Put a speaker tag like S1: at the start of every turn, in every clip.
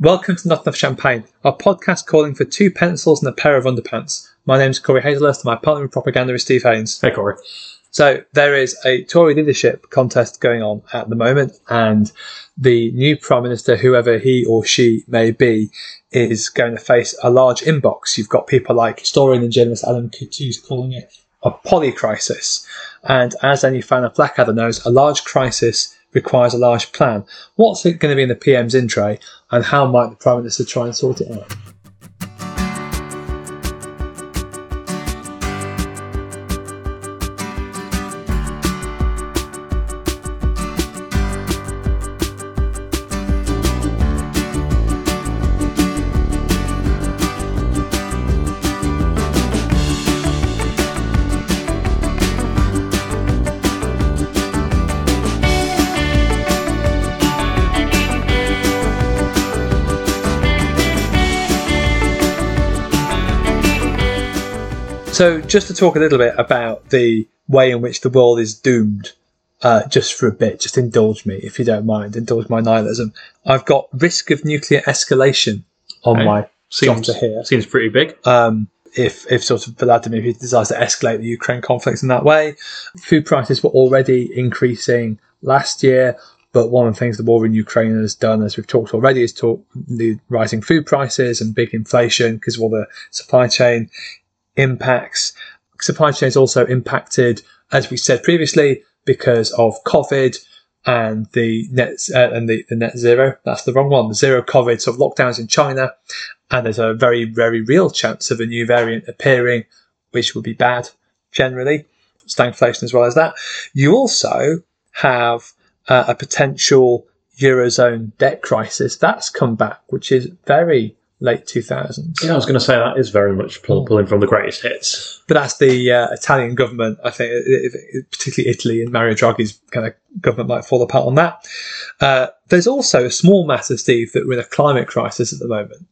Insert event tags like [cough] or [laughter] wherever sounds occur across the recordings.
S1: Welcome to Not Enough Champagne, our podcast calling for two pencils and a pair of underpants. My name is Corey Hazelhurst and my partner in propaganda is Steve Haynes.
S2: Hey, Corey.
S1: So there is a Tory leadership contest going on at the moment, and the new Prime Minister, whoever he or she may be, is going to face a large inbox. You've got people like historian and journalist Alan Curtis calling it a polycrisis. And as any fan of Blackadder knows, a large crisis requires a large plan. What's it going to be in the PM's in tray, and how might the Prime Minister try and sort it out? So, just to talk a little bit about the way in which the world is doomed, uh, just for a bit, just indulge me if you don't mind, indulge my nihilism. I've got risk of nuclear escalation on
S2: Okay.
S1: my
S2: Seems,
S1: here.
S2: seems pretty big.
S1: Um, if, if sort of Vladimir Putin decides to escalate the Ukraine conflict in that way, food prices were already increasing last year. But one of the things the war in Ukraine has done, as we've talked already, is talk the rising food prices and big inflation because of all the supply chain impacts. Supply chains also impacted, as we said previously, because of COVID and the net uh, and the, the net zero. That's the wrong one. The zero COVID of lockdowns in China, and there's a very very real chance of a new variant appearing, which would be bad generally. Stagflation as well as that. You also have uh, a potential eurozone debt crisis that's come back, which is very late 2000s.
S2: Yeah, I was going to say that is very much pull, pulling from the greatest hits.
S1: But that's the uh, Italian government. I think, it, it, particularly Italy and Mario Draghi's kind of government might fall apart on that. Uh, there's also a small matter, Steve, that we're in a climate crisis at the moment,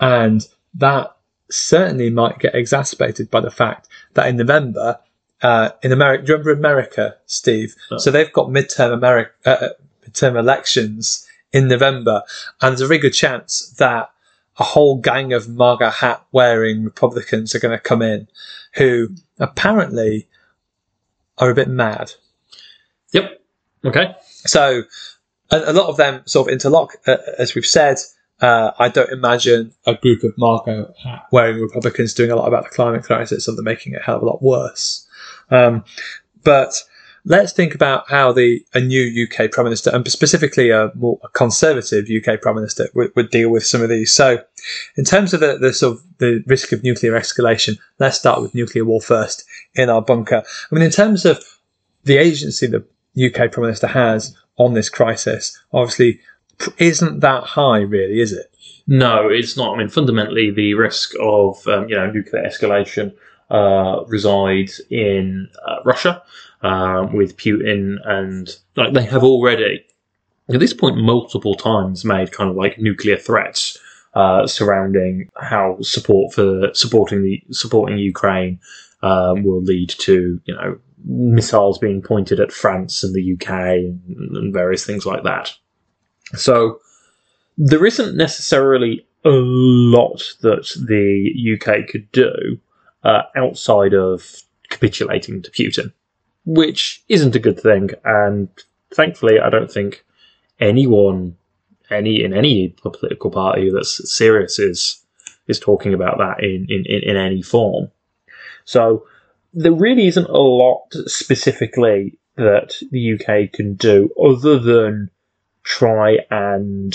S1: and that certainly might get exacerbated by the fact that in November, uh, in America, do you remember America, Steve?
S2: Oh.
S1: So they've got midterm America, uh, midterm elections in November, and there's a very good chance that a whole gang of MAGA hat wearing Republicans are going to come in who apparently are a bit mad.
S2: Yep. Okay.
S1: So a, a lot of them sort of interlock, uh, as we've said. Uh, I don't imagine a group of MAGA hat wearing Republicans doing a lot about the climate crisis, they're making it a hell of a lot worse. Um, but let's think about how the a new UK prime minister, and specifically a more conservative UK prime minister, would, would deal with some of these. So, in terms of the, the sort of the risk of nuclear escalation, let's start with nuclear war first in our bunker. I mean, in terms of the agency the UK prime minister has on this crisis, obviously isn't that high, really, is it?
S2: No, it's not. I mean, fundamentally, the risk of um, you know nuclear escalation uh, resides in uh, Russia um, with Putin, and like they have already at this point multiple times made kind of like nuclear threats uh, surrounding how support for supporting the supporting Ukraine um, will lead to you know missiles being pointed at France and the UK and, and various things like that. So there isn't necessarily a lot that the UK could do uh, outside of capitulating to Putin, which isn't a good thing. And thankfully, I don't think anyone, any in any political party that's serious is is talking about that in in, in, in any form. So there really isn't a lot specifically that the UK can do other than try and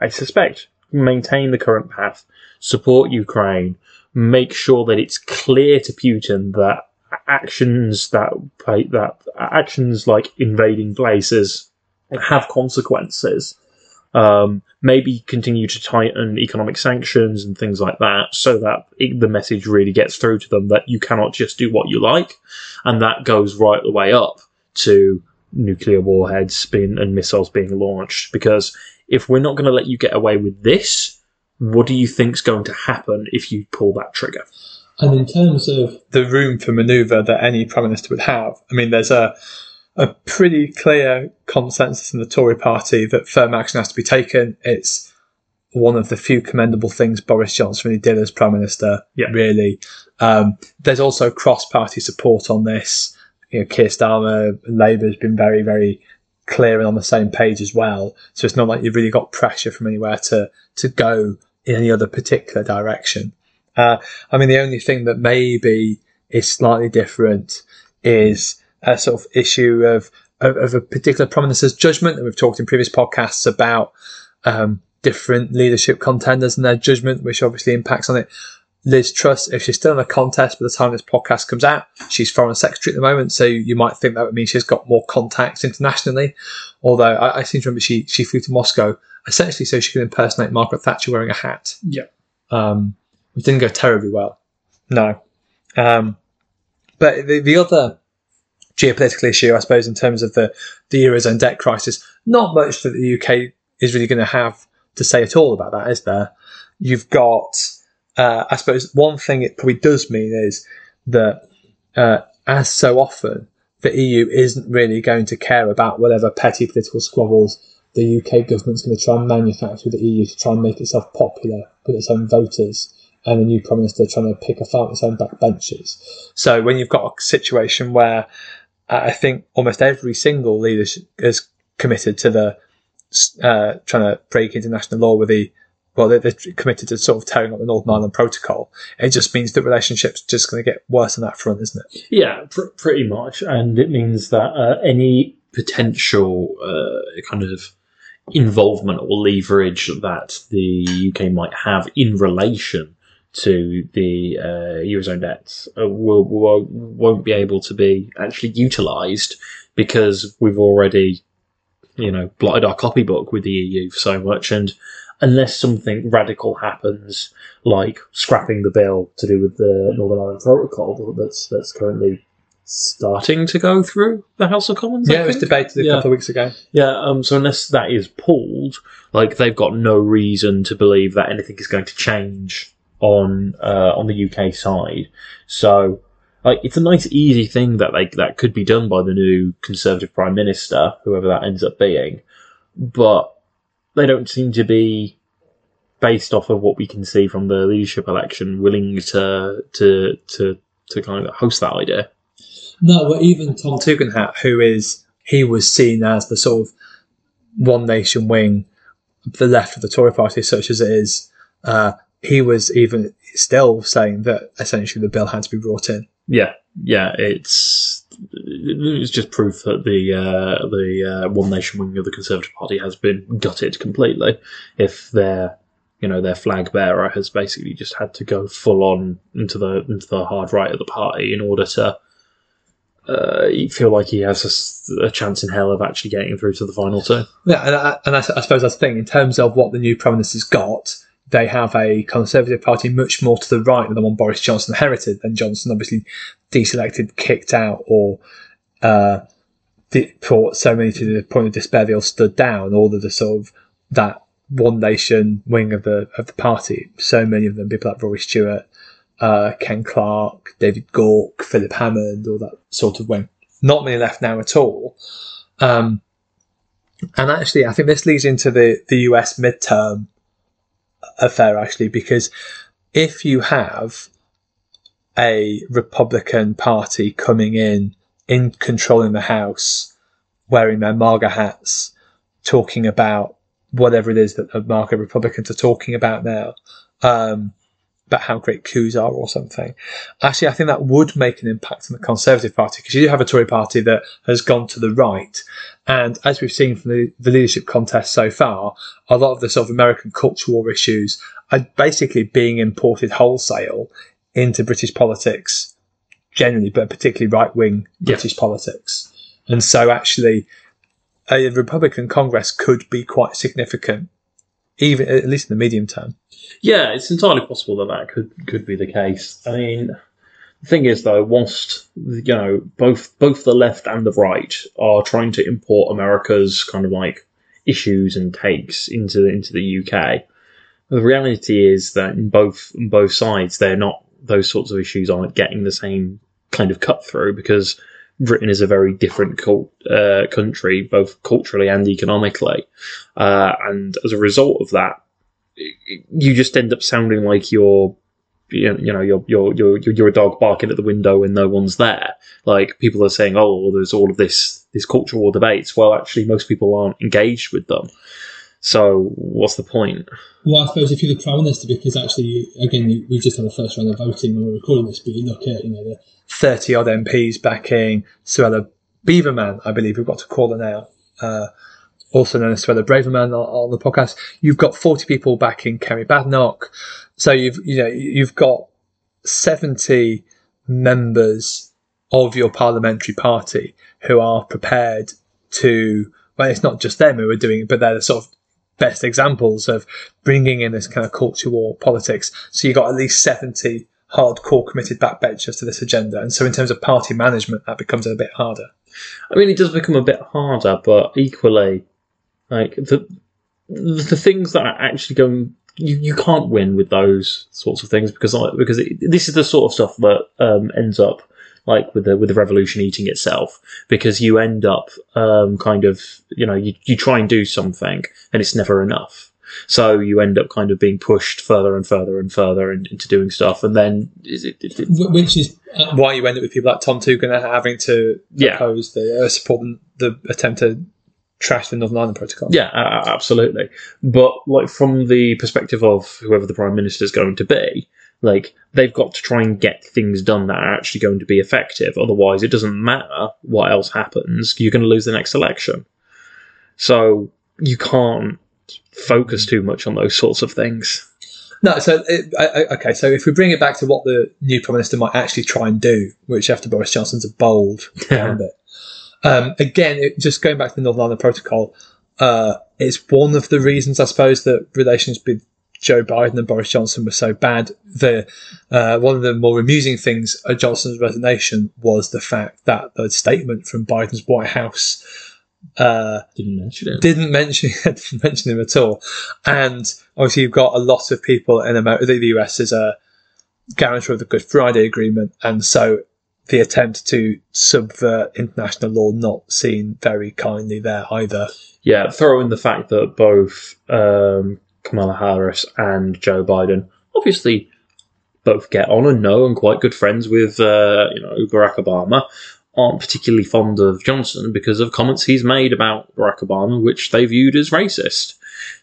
S2: I suspect maintain the current path, support Ukraine, make sure that it's clear to Putin that actions that that actions like invading places have consequences. Um, maybe continue to tighten economic sanctions and things like that, so that it, the message really gets through to them that you cannot just do what you like, and that goes right the way up to nuclear warheads being and missiles being launched. Because if we're not going to let you get away with this, what do you think's going to happen if you pull that trigger?
S1: And in terms of the room for manoeuvre that any prime minister would have, I mean, there's a a pretty clear consensus in the Tory party that firm action has to be taken. It's one of the few commendable things Boris Johnson really did as Prime Minister.
S2: Yeah.
S1: Really. Um, there's also cross party support on this. You know, Keir Starmer Labour has been very, very clear and on the same page as well. So it's not like you've really got pressure from anywhere to, to go in any other particular direction. Uh, I mean, the only thing that maybe is slightly different is a sort of issue of, of, of a particular prime minister's judgment. And we've talked in previous podcasts about um, different leadership contenders and their judgment, which obviously impacts on it. Liz Truss, if she's still in a contest by the time this podcast comes out, she's foreign secretary at the moment, so you might think that would mean she's got more contacts internationally. Although I, I seem to remember she she flew to Moscow essentially so she could impersonate Margaret Thatcher wearing a hat.
S2: Yeah.
S1: Um, which didn't go terribly well. No. Um, but the, the other geopolitical issue, I suppose, in terms of the, the Eurozone debt crisis, not much that the UK is really going to have to say at all about that, is there? You've got, uh, I suppose, one thing it probably does mean is that, uh, as so often, the EU isn't really going to care about whatever petty political squabbles the UK government's going to try and manufacture the EU to try and make itself popular with its own voters and the new prime minister trying to pick a fight with its own backbenchers. So when you've got a situation where uh, I think almost every single leader is committed to the uh, trying to break international law with the well, they're, they're, committed to sort of tearing up the Northern Ireland Protocol. It just means that relationship's just going to get worse on that front, isn't it?
S2: Yeah, pr- pretty much, and it means that uh, any potential uh, kind of involvement or leverage that the UK might have in relation to the uh, eurozone debts uh, will, will won't be able to be actually utilised because we've already, you know, blotted our copybook with the EU so much, and unless something radical happens, like scrapping the bill to do with the Northern Ireland Protocol that's that's currently starting to go through the House of Commons.
S1: Yeah, it was debated a yeah. couple of weeks ago.
S2: Yeah, um, so unless that is pulled, like they've got no reason to believe that anything is going to change on uh, on the UK side. So like it's a nice easy thing that like that could be done by the new Conservative Prime Minister, whoever that ends up being, but they don't seem to be based off of what we can see from the leadership election willing to to to to kind of host that idea.
S1: No, but even Tom Tugendhat, who is he was seen as the sort of one nation wing, the left of the Tory party, such as it is. Uh, he was even still saying that essentially the bill had to be brought in.
S2: Yeah, yeah, it's it's just proof that the uh, the uh, one nation wing of the Conservative Party has been gutted completely. If their you know their flag bearer has basically just had to go full on into the into the hard right of the party in order to uh, feel like he has a, a, chance in hell of actually getting through to the final two.
S1: Yeah, and I, and I, I suppose that's the thing in terms of what the new prime minister's got they have a Conservative Party much more to the right than the one Boris Johnson inherited. Then Johnson obviously deselected, kicked out, or uh, brought so many to the point of despair they all stood down. All of the sort of that one nation wing of the of the party. So many of them, people like Rory Stewart, uh, Ken Clarke, David Gauke, Philip Hammond, all that sort of wing. Not many left now at all. Um, and actually, I think this leads into the, the US midterm affair actually, because if you have a Republican Party coming in, in controlling the House, wearing their MAGA hats, talking about whatever it is that the MAGA Republicans are talking about now, um, about how great coups are or something. Actually, I think that would make an impact on the Conservative Party because you do have a Tory party that has gone to the right. And as we've seen from the, the leadership contest so far, a lot of the sort of American culture war issues are basically being imported wholesale into British politics generally, but particularly right wing British politics. And so actually, a Republican Congress could be quite significant, even at least in the medium term.
S2: Yeah, it's entirely possible that that could could be the case. I mean, the thing is, though, whilst you know both both the left and the right are trying to import America's kind of like issues and takes into into the UK, the reality is that in both in both sides, they're not those sorts of issues aren't getting the same kind of cut through because Britain is a very different cult, uh, country, both culturally and economically, uh, and as a result of that, you just end up sounding like you're you know, you know you're, you're you're you're a dog barking at the window and no one's there. Like people are saying, oh, there's all of this this cultural debates. Well, actually, most people aren't engaged with them. So what's the point?
S1: Well, I suppose if you look for Minister, because actually, again, we just had the first round of voting when we we're recording this, but you look at you know the thirty odd MPs backing Suella Beaverman, I believe we've got to call her now. Uh, also known as Suella Braverman on, on the podcast. You've got 40 people backing Kemi Badenoch. So you've, you know, you've got 70 members of your parliamentary party who are prepared to, well, it's not just them who are doing it, but they're the sort of best examples of bringing in this kind of culture war politics. So you've got at least 70 hardcore committed backbenchers to this agenda. And so in terms of party management, that becomes a bit harder.
S2: I mean, it does become a bit harder, but equally, like the the things that are actually going, you, you can't win with those sorts of things because because it, this is the sort of stuff that um, ends up like with the with the revolution eating itself because you end up um, kind of you know you, you try and do something and it's never enough so you end up kind of being pushed further and further and further into doing stuff and then it, it,
S1: which is uh, why you end up with people like Tom Tugendhat having to
S2: yeah.
S1: oppose the uh, support the attempt to trash the Northern Ireland Protocol.
S2: Yeah, uh, absolutely. But like from the perspective of whoever the prime minister is going to be, like they've got to try and get things done that are actually going to be effective. Otherwise, it doesn't matter what else happens. You're going to lose the next election. So you can't focus too much on those sorts of things.
S1: No, so it, I, okay. So if we bring it back to what the new prime minister might actually try and do, which after Boris Johnson's a bold yeah. bit, um, again, it, just going back to the Northern Ireland Protocol, uh, it's one of the reasons, I suppose, that relations with Joe Biden and Boris Johnson were so bad. The uh, one of the more amusing things at Johnson's resignation was the fact that the statement from Biden's White House uh,
S2: didn't mention him.
S1: Didn't mention [laughs] didn't mention him at all. And obviously, you've got a lot of people in America. The US is a guarantor of the Good Friday Agreement, and so the attempt to subvert international law not seen very kindly there either.
S2: Yeah, throw in the fact that both um, Kamala Harris and Joe Biden obviously both get on and know and quite good friends with uh, you know Barack Obama aren't particularly fond of Johnson because of comments he's made about Barack Obama, which they viewed as racist.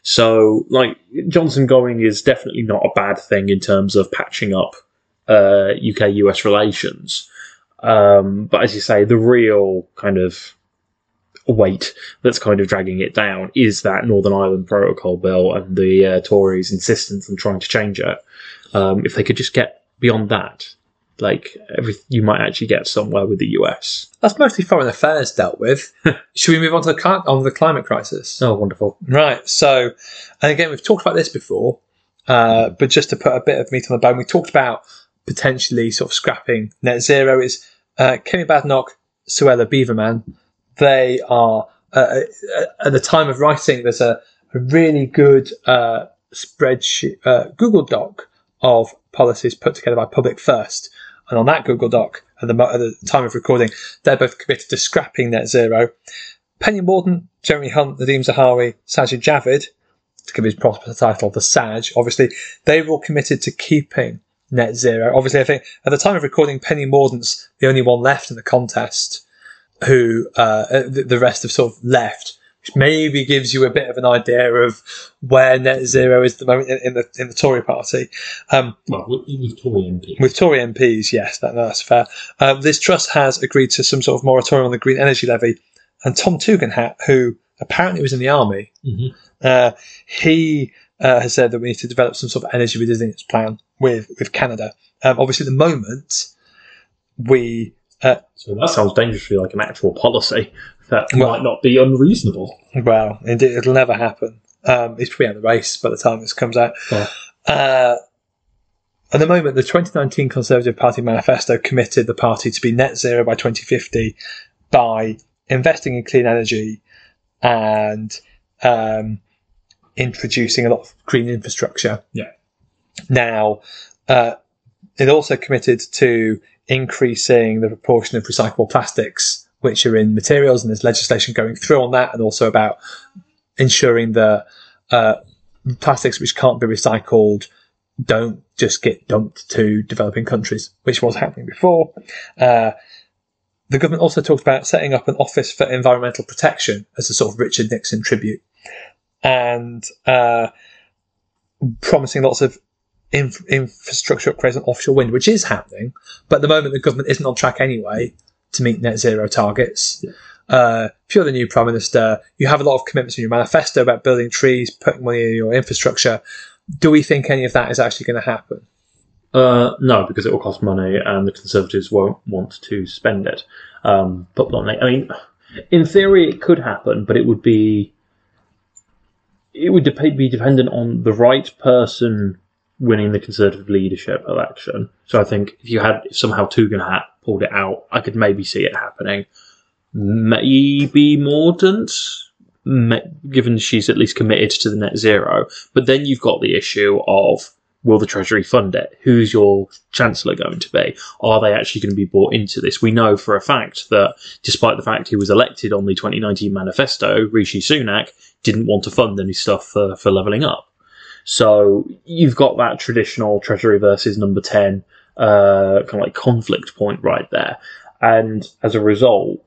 S2: So, like, Johnson going is definitely not a bad thing in terms of patching up uh, UK US relations. Um, but as you say, the real kind of weight that's kind of dragging it down is that Northern Ireland Protocol bill and the uh, Tories' insistence on trying to change it. Um, if they could just get beyond that, like every, you might actually get somewhere with the US.
S1: That's mostly foreign affairs dealt with. [laughs] Should we move on to the on the climate crisis?
S2: Oh, wonderful!
S1: Right. So, and again, we've talked about this before, uh, but just to put a bit of meat on the bone, we talked about potentially sort of scrapping net zero. Is uh, Kemi Badenoch, Suella Beaverman, they are, uh, uh, at the time of writing, there's a, a really good uh, spreadsheet, uh, Google Doc of policies put together by Public First. And on that Google Doc, at the, at the time of recording, they're both committed to scrapping net zero. Penny Mordaunt, Jeremy Hunt, Nadhim Zahawi, Sajid Javid, to give his proper title, the Saj, obviously, they were all committed to keeping net zero. Obviously, I think at the time of recording, Penny Mordaunt's the only one left in the contest who uh, uh the rest have sort of left, which maybe gives you a bit of an idea of where net zero is at the moment in, in the in the Tory party.
S2: Um, well, with, with, Tory MPs.
S1: With Tory MPs, yes, that, that's fair. Um, Liz Truss has agreed to some sort of moratorium on the green energy levy, and Tom Tugendhat, who apparently was in the army,
S2: mm-hmm.
S1: uh, he uh, has said that we need to develop some sort of energy resilience plan with with Canada. Um, obviously, at the moment, we. Uh,
S2: so that sounds dangerously like an actual policy that well, might not be unreasonable.
S1: Well, indeed, it'll never happen. Um, it's probably out of the race by the time this comes out.
S2: Yeah.
S1: Uh, at the moment, the 2019 Conservative Party manifesto committed the party to be net zero by 2050 by investing in clean energy and um, introducing a lot of green infrastructure.
S2: Yeah.
S1: Now, uh, it also committed to increasing the proportion of recyclable plastics which are in materials, and there's legislation going through on that, and also about ensuring that uh, plastics which can't be recycled don't just get dumped to developing countries, which was happening before. Uh, the government also talked about setting up an office for environmental protection as a sort of Richard Nixon tribute, and uh, promising lots of inf- infrastructure upgrades on offshore wind, which is happening. But at the moment, the government isn't on track anyway to meet net zero targets. Uh, if you're the new prime minister, you have a lot of commitments in your manifesto about building trees, putting money in your infrastructure. Do we think any of that is actually going to happen?
S2: Uh, no, because it will cost money, and the Conservatives won't want to spend it. Um, but bluntly, I mean, in theory, it could happen, but it would be it would be dependent on the right person winning the Conservative leadership election. So I think if you had if somehow Tugendhat pulled it out, I could maybe see it happening. Maybe Mordaunt, given she's at least committed to the net zero. But then you've got the issue of will the Treasury fund it? Who's your Chancellor going to be? Are they actually going to be bought into this? We know for a fact that despite the fact he was elected on the 2019 manifesto, Rishi Sunak didn't want to fund any stuff for, for levelling up. So you've got that traditional Treasury versus number 10 uh, kind of like conflict point right there. And as a result,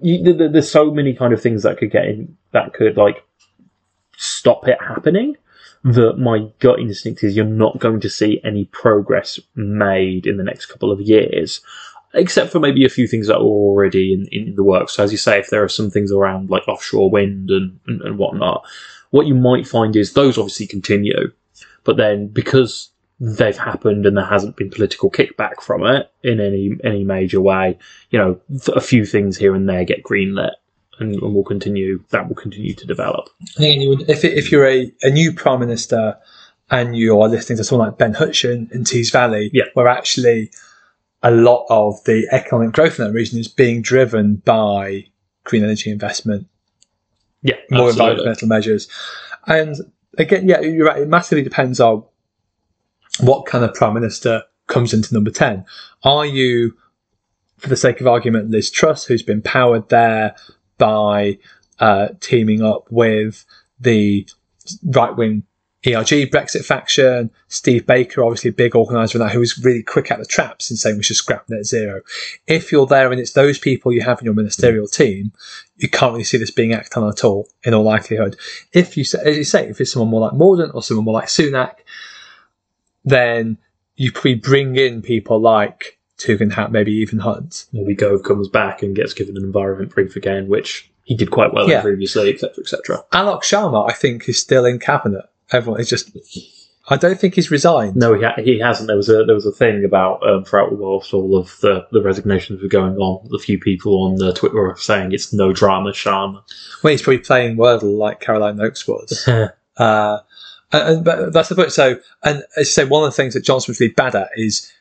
S2: you, there's so many kind of things that could get in, that could like stop it happening that my gut instinct is you're not going to see any progress made in the next couple of years, except for maybe a few things that are already in, in the works. So, as you say, if there are some things around like offshore wind and, and, and whatnot, what you might find is those obviously continue, but then because they've happened and there hasn't been political kickback from it in any any major way, you know, a few things here and there get greenlit and, and will continue. That will continue to develop.
S1: I think would, if if you're a, a new prime minister and you are listening to someone like Ben Houchen in Tees Valley,
S2: yeah.
S1: where actually a lot of the economic growth in that region is being driven by green energy investment,
S2: yeah,
S1: more
S2: absolutely.
S1: environmental measures, and again, yeah, you're right. It massively depends on what kind of prime minister comes into number ten. Are you for the sake of argument, Liz Truss, who's been powered there by uh, teaming up with the right wing ERG Brexit faction. Steve Baker, obviously a big organizer in that, who was really quick at the traps in saying we should scrap net zero. If you're there and it's those people you have in your ministerial team, you can't really see this being acted on at all, in all likelihood. If you say, as you say, if it's someone more like Mordaunt or someone more like Sunak, then you probably bring in people like Tugendhat, maybe even Hunt.
S2: Maybe Gove comes back and gets given an environment brief again, which he did quite well
S1: Yeah.
S2: previously, etc., etc.
S1: Alok Sharma, I think, is still in cabinet. Everyone is just. I don't think he's resigned.
S2: No, he, ha- he hasn't. There was a there was a thing about um, throughout whilst all of the, the resignations were going on, a few people on the Twitter were saying it's no drama, Sharma.
S1: Well, he's probably playing Wordle like Caroline Oakes was. [laughs] Uh, and, and- but that's the point. So, and say, one of the things that Johnson was really bad at is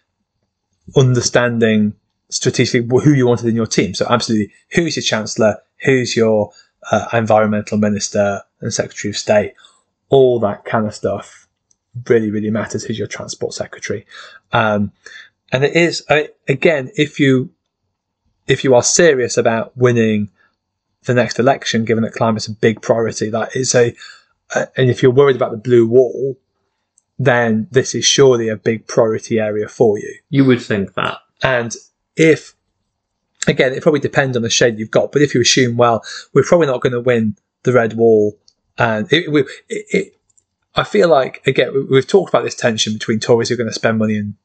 S1: understanding strategically who you wanted in your team. So, absolutely, who's your chancellor, who's your uh, environmental minister and secretary of state, all that kind of stuff really, really matters. Who's your transport secretary? Um, and it is I, again, if you if you are serious about winning the next election, given that climate's a big priority, that is a uh, and if you're worried about the blue wall, then this is surely a big priority area for you.
S2: You would think that.
S1: And if, again, it probably depends on the shade you've got, but if you assume, well, we're probably not going to win the red wall, and it, it, it, I feel like, again, we- we've talked about this tension between Tories who are going to spend money and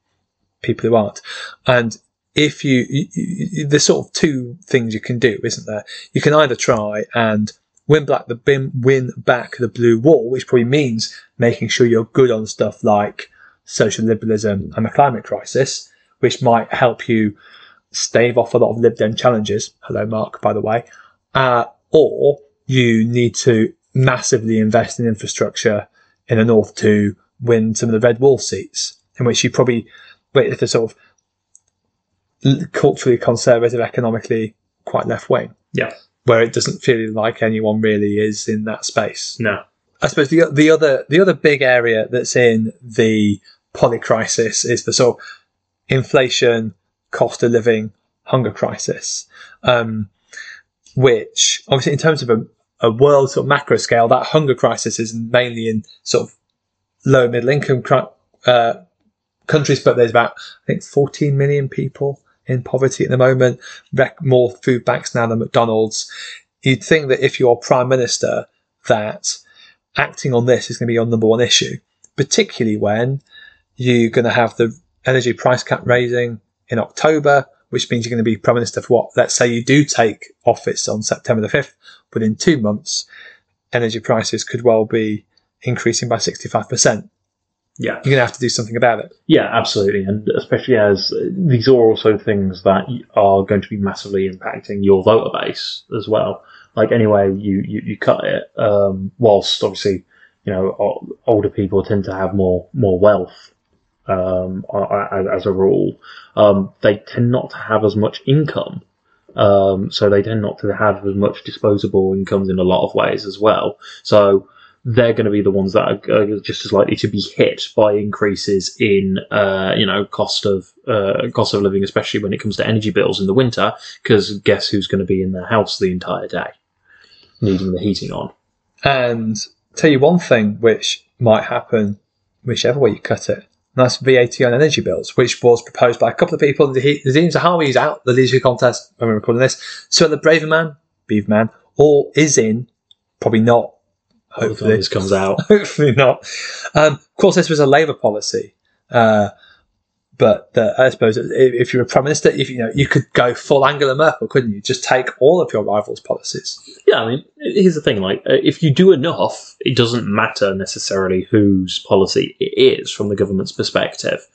S1: people who aren't. And if you, you, you, there's sort of two things you can do, isn't there? You can either try and win back the win back the blue wall, which probably means making sure you're good on stuff like social liberalism and the climate crisis, which might help you stave off a lot of Lib Dem challenges. Hello, Mark, by the way. Uh, or you need to massively invest in infrastructure in the north to win some of the red wall seats, in which you probably wait the sort of culturally conservative, economically quite left wing,
S2: Yeah.
S1: where it doesn't feel like anyone really is in that space.
S2: No.
S1: I suppose the the other the other big area that's in the polycrisis is the sort of inflation, cost of living, hunger crisis, um, which obviously in terms of a, a world sort of macro scale, that hunger crisis is mainly in sort of low middle income uh, countries, but there's about I think 14 million people in poverty at the moment. More food banks now than McDonald's. You'd think that if you're prime minister, that acting on this is going to be your number one issue, particularly when you're going to have the energy price cap raising in October, which means you're going to be prime minister for what? Let's say you do take office on September the 5th. Within two months, energy prices could well be increasing by 65%.
S2: Yeah.
S1: You're going to have to do something about it.
S2: Yeah, absolutely. And especially as these are also things that are going to be massively impacting your voter base as well. Like, anyway, you, you, you cut it, um, whilst obviously, you know, older people tend to have more, more wealth, um, as a rule. Um, they tend not to have as much income. Um, so they tend not to have as much disposable incomes in a lot of ways as well. So, they're going to be the ones that are just as likely to be hit by increases in, uh, you know, cost of uh, cost of living, especially when it comes to energy bills in the winter. Because guess who's going to be in their house the entire day, needing the heating on.
S1: And tell you one thing which might happen, whichever way you cut it. That's VAT on energy bills, which was proposed by a couple of people. The Nadhim Zahawi is out the leadership contest when we're recording this. So the Braverman, Beaverman, or is in, probably not
S2: Hopefully, this comes out. [laughs]
S1: Hopefully not. Um, of course, this was a Labour policy, uh, but the, I suppose if you're a prime minister, if you know, you could go full Angela Merkel, couldn't you? Just take all of your rivals' policies.
S2: Yeah, I mean, here's the thing: like, uh, if you do enough, it doesn't matter necessarily whose policy it is from the government's perspective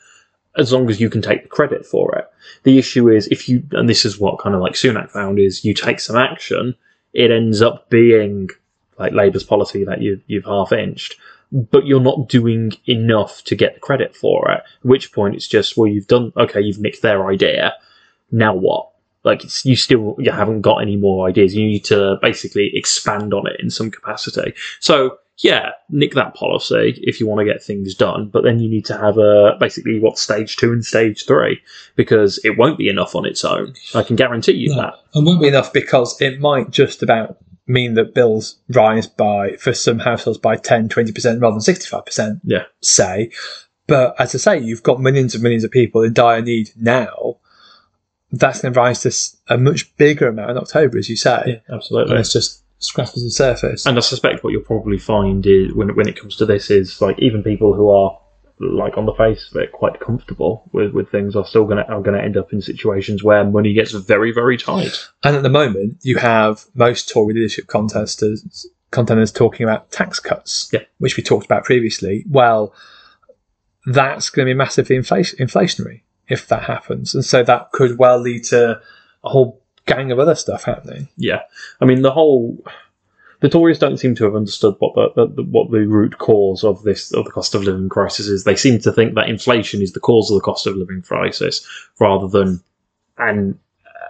S2: as long as you can take the credit for it. The issue is if you, and this is what kind of like Sunak found, is you take some action, it ends up being like Labour's policy that you, you've half inched, but you're not doing enough to get the credit for it. At which point it's just, well, you've done, okay, you've nicked their idea. Now what? Like you still you haven't got any more ideas. You need to basically expand on it in some capacity. So yeah, nick that policy if you want to get things done, but then you need to have a basically what stage two and stage three because it won't be enough on its own. I can guarantee you no, that.
S1: It won't be enough because it might just about mean that bills rise by for some households by 10 20% rather than 65%
S2: yeah.
S1: say. But as i say you've got millions and millions of people in dire need now. That's going to rise to a much bigger amount in october as you say.
S2: Yeah, absolutely.
S1: And it's just scratches the surface.
S2: And i suspect what you'll probably find is when, when it comes to this is like even people who are like on the face of it, quite comfortable with, with things are still going to are going to end up in situations where money gets very very tight.
S1: And at the moment, you have most Tory leadership contesters contenders talking about tax cuts,
S2: yeah.
S1: which we talked about previously. Well, that's going to be massively inflation, inflationary if that happens, and so that could well lead to a whole gang of other stuff happening.
S2: Yeah, I mean the whole the Tories don't seem to have understood what the, the, what the root cause of this of the cost of living crisis is. They seem to think that inflation is the cause of the cost of living crisis, rather than an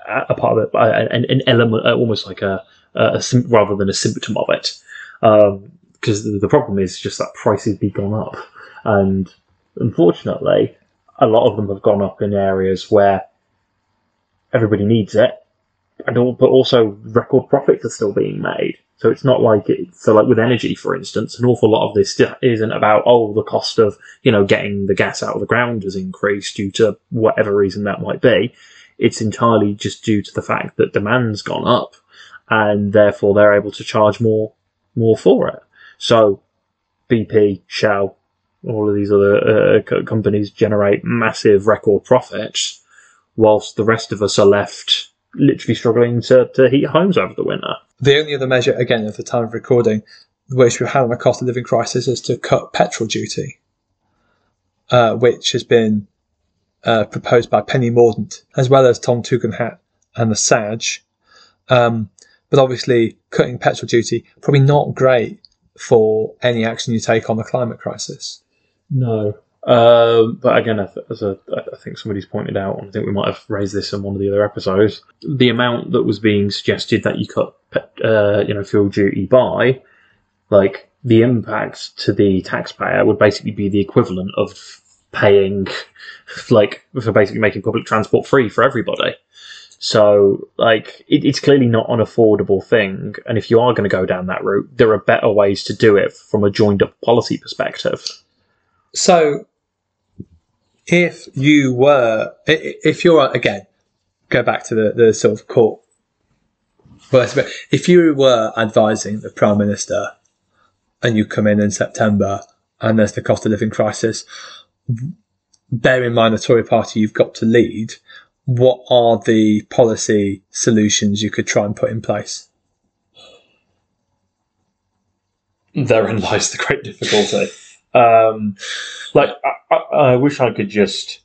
S2: a part of it, an, an element, uh, almost like a, a, a rather than a symptom of it. Because um, the problem is just that prices be gone up, and unfortunately, a lot of them have gone up in areas where everybody needs it, and all, but also record profits are still being made. So it's not like it, so like with energy, for instance, an awful lot of this isn't about, oh, the cost of, you know, getting the gas out of the ground has increased due to whatever reason that might be. It's entirely just due to the fact that demand's gone up and therefore they're able to charge more, more for it. So BP, Shell, all of these other uh, companies generate massive record profits whilst the rest of us are left literally struggling to, to heat homes over the winter.
S1: The only other measure, again, at the time of recording, which we've had on a cost of living crisis is to cut petrol duty, uh, which has been uh, proposed by Penny Mordaunt, as well as Tom Tugendhat and the SAJ. Um, but obviously, cutting petrol duty probably not great for any action you take on the climate crisis.
S2: No, um, but again, as a, I think somebody's pointed out, and I think we might have raised this in one of the other episodes, the amount that was being suggested that you cut, uh, you know, fuel duty by, like the impact to the taxpayer would basically be the equivalent of paying, [laughs] like, for basically making public transport free for everybody. So, like, it, it's clearly not an affordable thing. And if you are going to go down that route, there are better ways to do it from a joined up policy perspective.
S1: So, if you were, if you're again, go back to the, the sort of court. If you were advising the prime minister, and you come in in September, and there's the cost of living crisis, bear in mind the Tory party you've got to lead. What are the policy solutions you could try and put in place?
S2: Therein lies the great difficulty. Um, like, I, I, I wish I could just,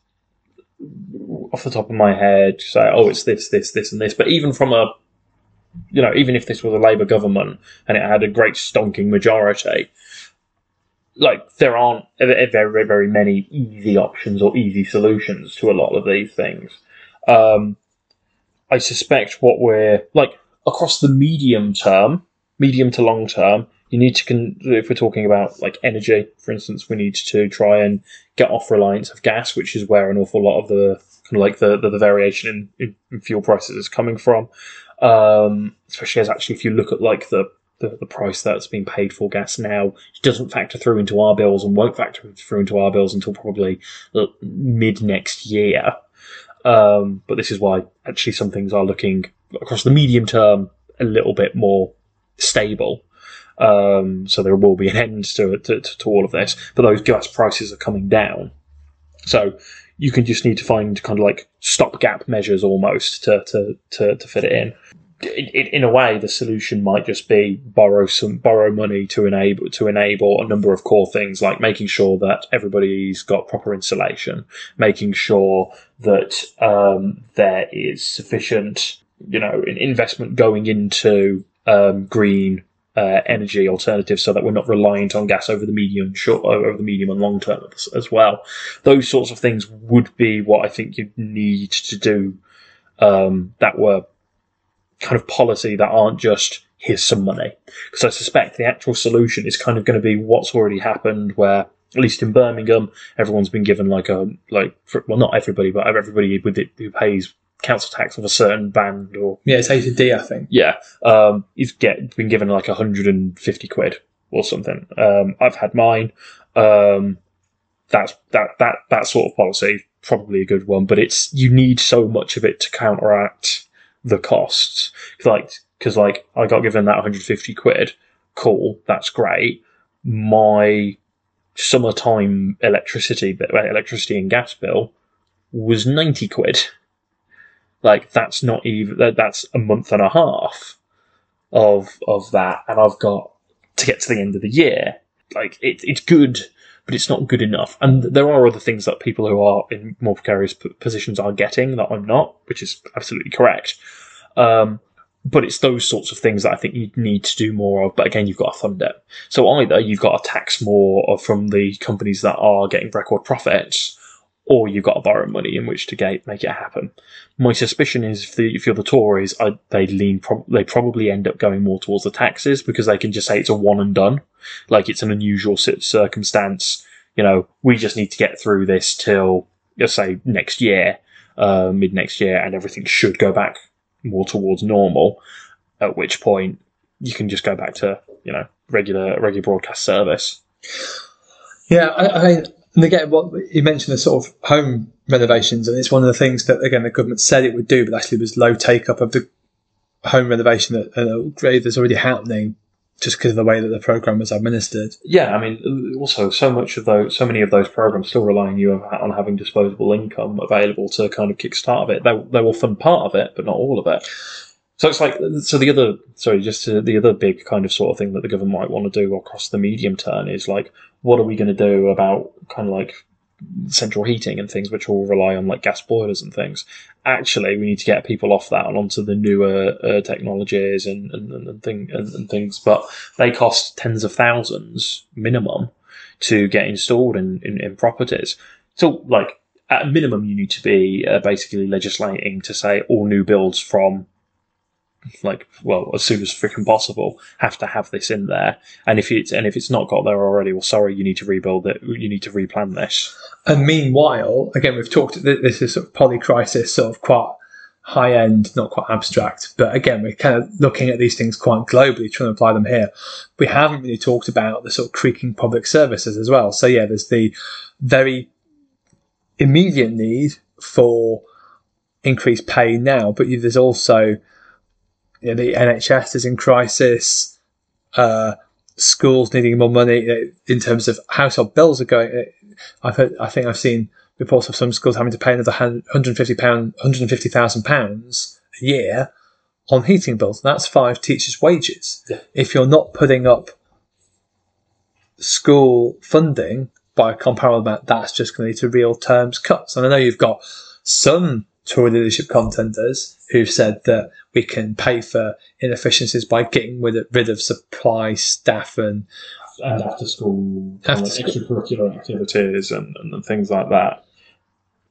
S2: off the top of my head, say, oh, it's this, this, this, and this. But even from a, you know, even if this was a Labour government and it had a great stonking majority, like, there aren't very, very, very many easy options or easy solutions to a lot of these things. Um, I suspect what we're, like, across the medium term, medium to long term, you need to con- if we're talking about like energy for instance we need to try and get off reliance of gas which is where an awful lot of the kind of like the, the, the variation in, in, fuel prices is coming from. Um, especially as actually if you look at like the, the the price that's being paid for gas now it doesn't factor through into our bills and won't factor through into our bills until probably uh, mid next year. Um, but this is why actually some things are looking across the medium term a little bit more stable um, so there will be an end to, to, to all of this. But those gas prices are coming down. So you can just need to find kind of like stopgap measures almost to, to, to, to fit it in. In, in. a way, the solution might just be borrow some borrow money to enable to enable a number of core things like making sure that everybody's got proper insulation, making sure that um, there is sufficient you know investment going into um, green uh, energy alternatives so that we're not reliant on gas over the medium short over the medium and long term as, as, well. Those sorts of things would be what I think you need to do um, that were kind of policy that aren't just here's some money. Because I suspect the actual solution is kind of going to be what's already happened where at least in Birmingham, everyone's been given like a like for, well not everybody, but everybody with it who pays council tax of a certain band or
S1: yeah, it's A to D, I think.
S2: Yeah, um, he's get been given like hundred and fifty quid or something. Um, I've had mine. Um, that's that that that sort of policy probably a good one, but it's you need so much of it to counteract the costs. Like because like I got given that 150 quid. Cool, that's great. My summertime electricity electricity and gas bill was 90 quid like that's not even that's a month and a half of of that and i've got to get to the end of the year like it, it's good but it's not good enough and there are other things that people who are in more precarious positions are getting that i'm not which is absolutely correct um, but it's those sorts of things that I think you need to do more of. But again, you've got to fund it. So either you've got to tax more from the companies that are getting record profits, or you've got to borrow money in which to get, make it happen. My suspicion is if, the, if you're the Tories, I, they lean pro- they probably end up going more towards the taxes because they can just say it's a one and done, like it's an unusual circumstance. You know, we just need to get through this till let's say next year, uh, mid next year, and everything should go back more towards normal. At which point you can just go back to you know regular regular broadcast service.
S1: Yeah, I, I and again, what you mentioned the sort of home renovations, and it's one of the things that again the government said it would do, but actually was low take up of the home renovation that uh, that's already happening just because of the way that the program was administered.
S2: Yeah, I mean, also so much of those, so many of those programs still rely on you on having disposable income available to kind of kickstart it. They they will fund part of it, but not all of it. So it's like so the other sorry, just the other big kind of sort of thing that the government might want to do across the medium term is like what are we going to do about kind of like central heating and things which all rely on like gas boilers and things. Actually, we need to get people off that and onto the newer uh, technologies and and, and, thing, and, and things, but they cost tens of thousands minimum to get installed in, in, in properties. So, like at minimum, you need to be uh, basically legislating to say all new builds from like well as soon as freaking possible have to have this in there and if it's and if it's not got there already well sorry you need to rebuild it you need to replan this
S1: and meanwhile again we've talked this is sort of poly crisis sort of quite high end, not quite abstract. But again, we're kind of looking at these things quite globally, trying to apply them here. We haven't really talked about the sort of creaking public services as well. So yeah, there's the very immediate need for increased pay now, but there's also you know, the NHS is in crisis. Uh, schools needing more money in terms of household bills are going. uh, I've heard, I think I've seen reports of some schools having to pay another 150 pound, 150,000 pounds a year on heating bills. That's five teachers' wages.
S2: Yeah.
S1: If you're not putting up school funding by a comparable amount, that's just going to lead to real terms cuts. And I know you've got some Tory leadership contenders who've said that we can pay for inefficiencies by getting rid of, rid of supply staff and
S2: and after school,
S1: after school.
S2: extracurricular activities and, and things like that.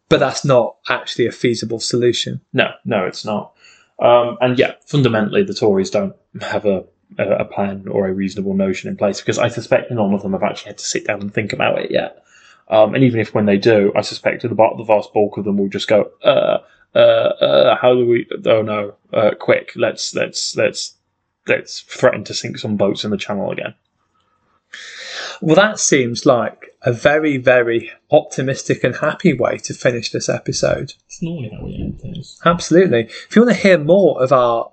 S1: but that's not actually a feasible solution.
S2: No, no, it's not. Um, and yeah, fundamentally, the Tories don't have a, a, a plan or a reasonable notion in place because I suspect none of them have actually had to sit down and think about it yet. Um, and even if when they do, I suspect the, the vast bulk of them will just go, uh, uh, uh, how do we? Oh no, uh, quick, let's let's let's let's threaten to sink some boats in the channel again.
S1: Well, that seems like a very, very optimistic and happy way to finish this episode.
S2: It's normally how we end things.
S1: Absolutely. If you want to hear more of our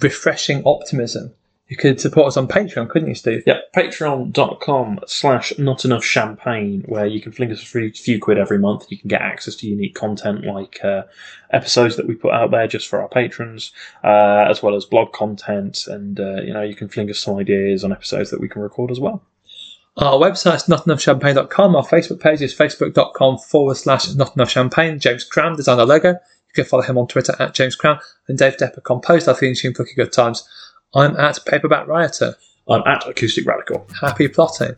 S1: refreshing optimism, you could support us on Patreon, couldn't you, Steve?
S2: Yeah, patreon.com slash not enough champagne, where you can fling us a few, few quid every month. You can get access to unique content like uh, episodes that we put out there just for our patrons, uh, as well as blog content. And, uh, you know, you can fling us some ideas on episodes that we can record as well.
S1: Our website is notenoughchampagne.com. Our Facebook page is facebook.com forward slash not enough champagne. James Cram designed our logo. You can follow him on Twitter at James Cram. And Dave Depper composed our theme tune, Cookie Good Times. I'm at Paperback Rioter.
S2: I'm at Acoustic Radical.
S1: Happy plotting.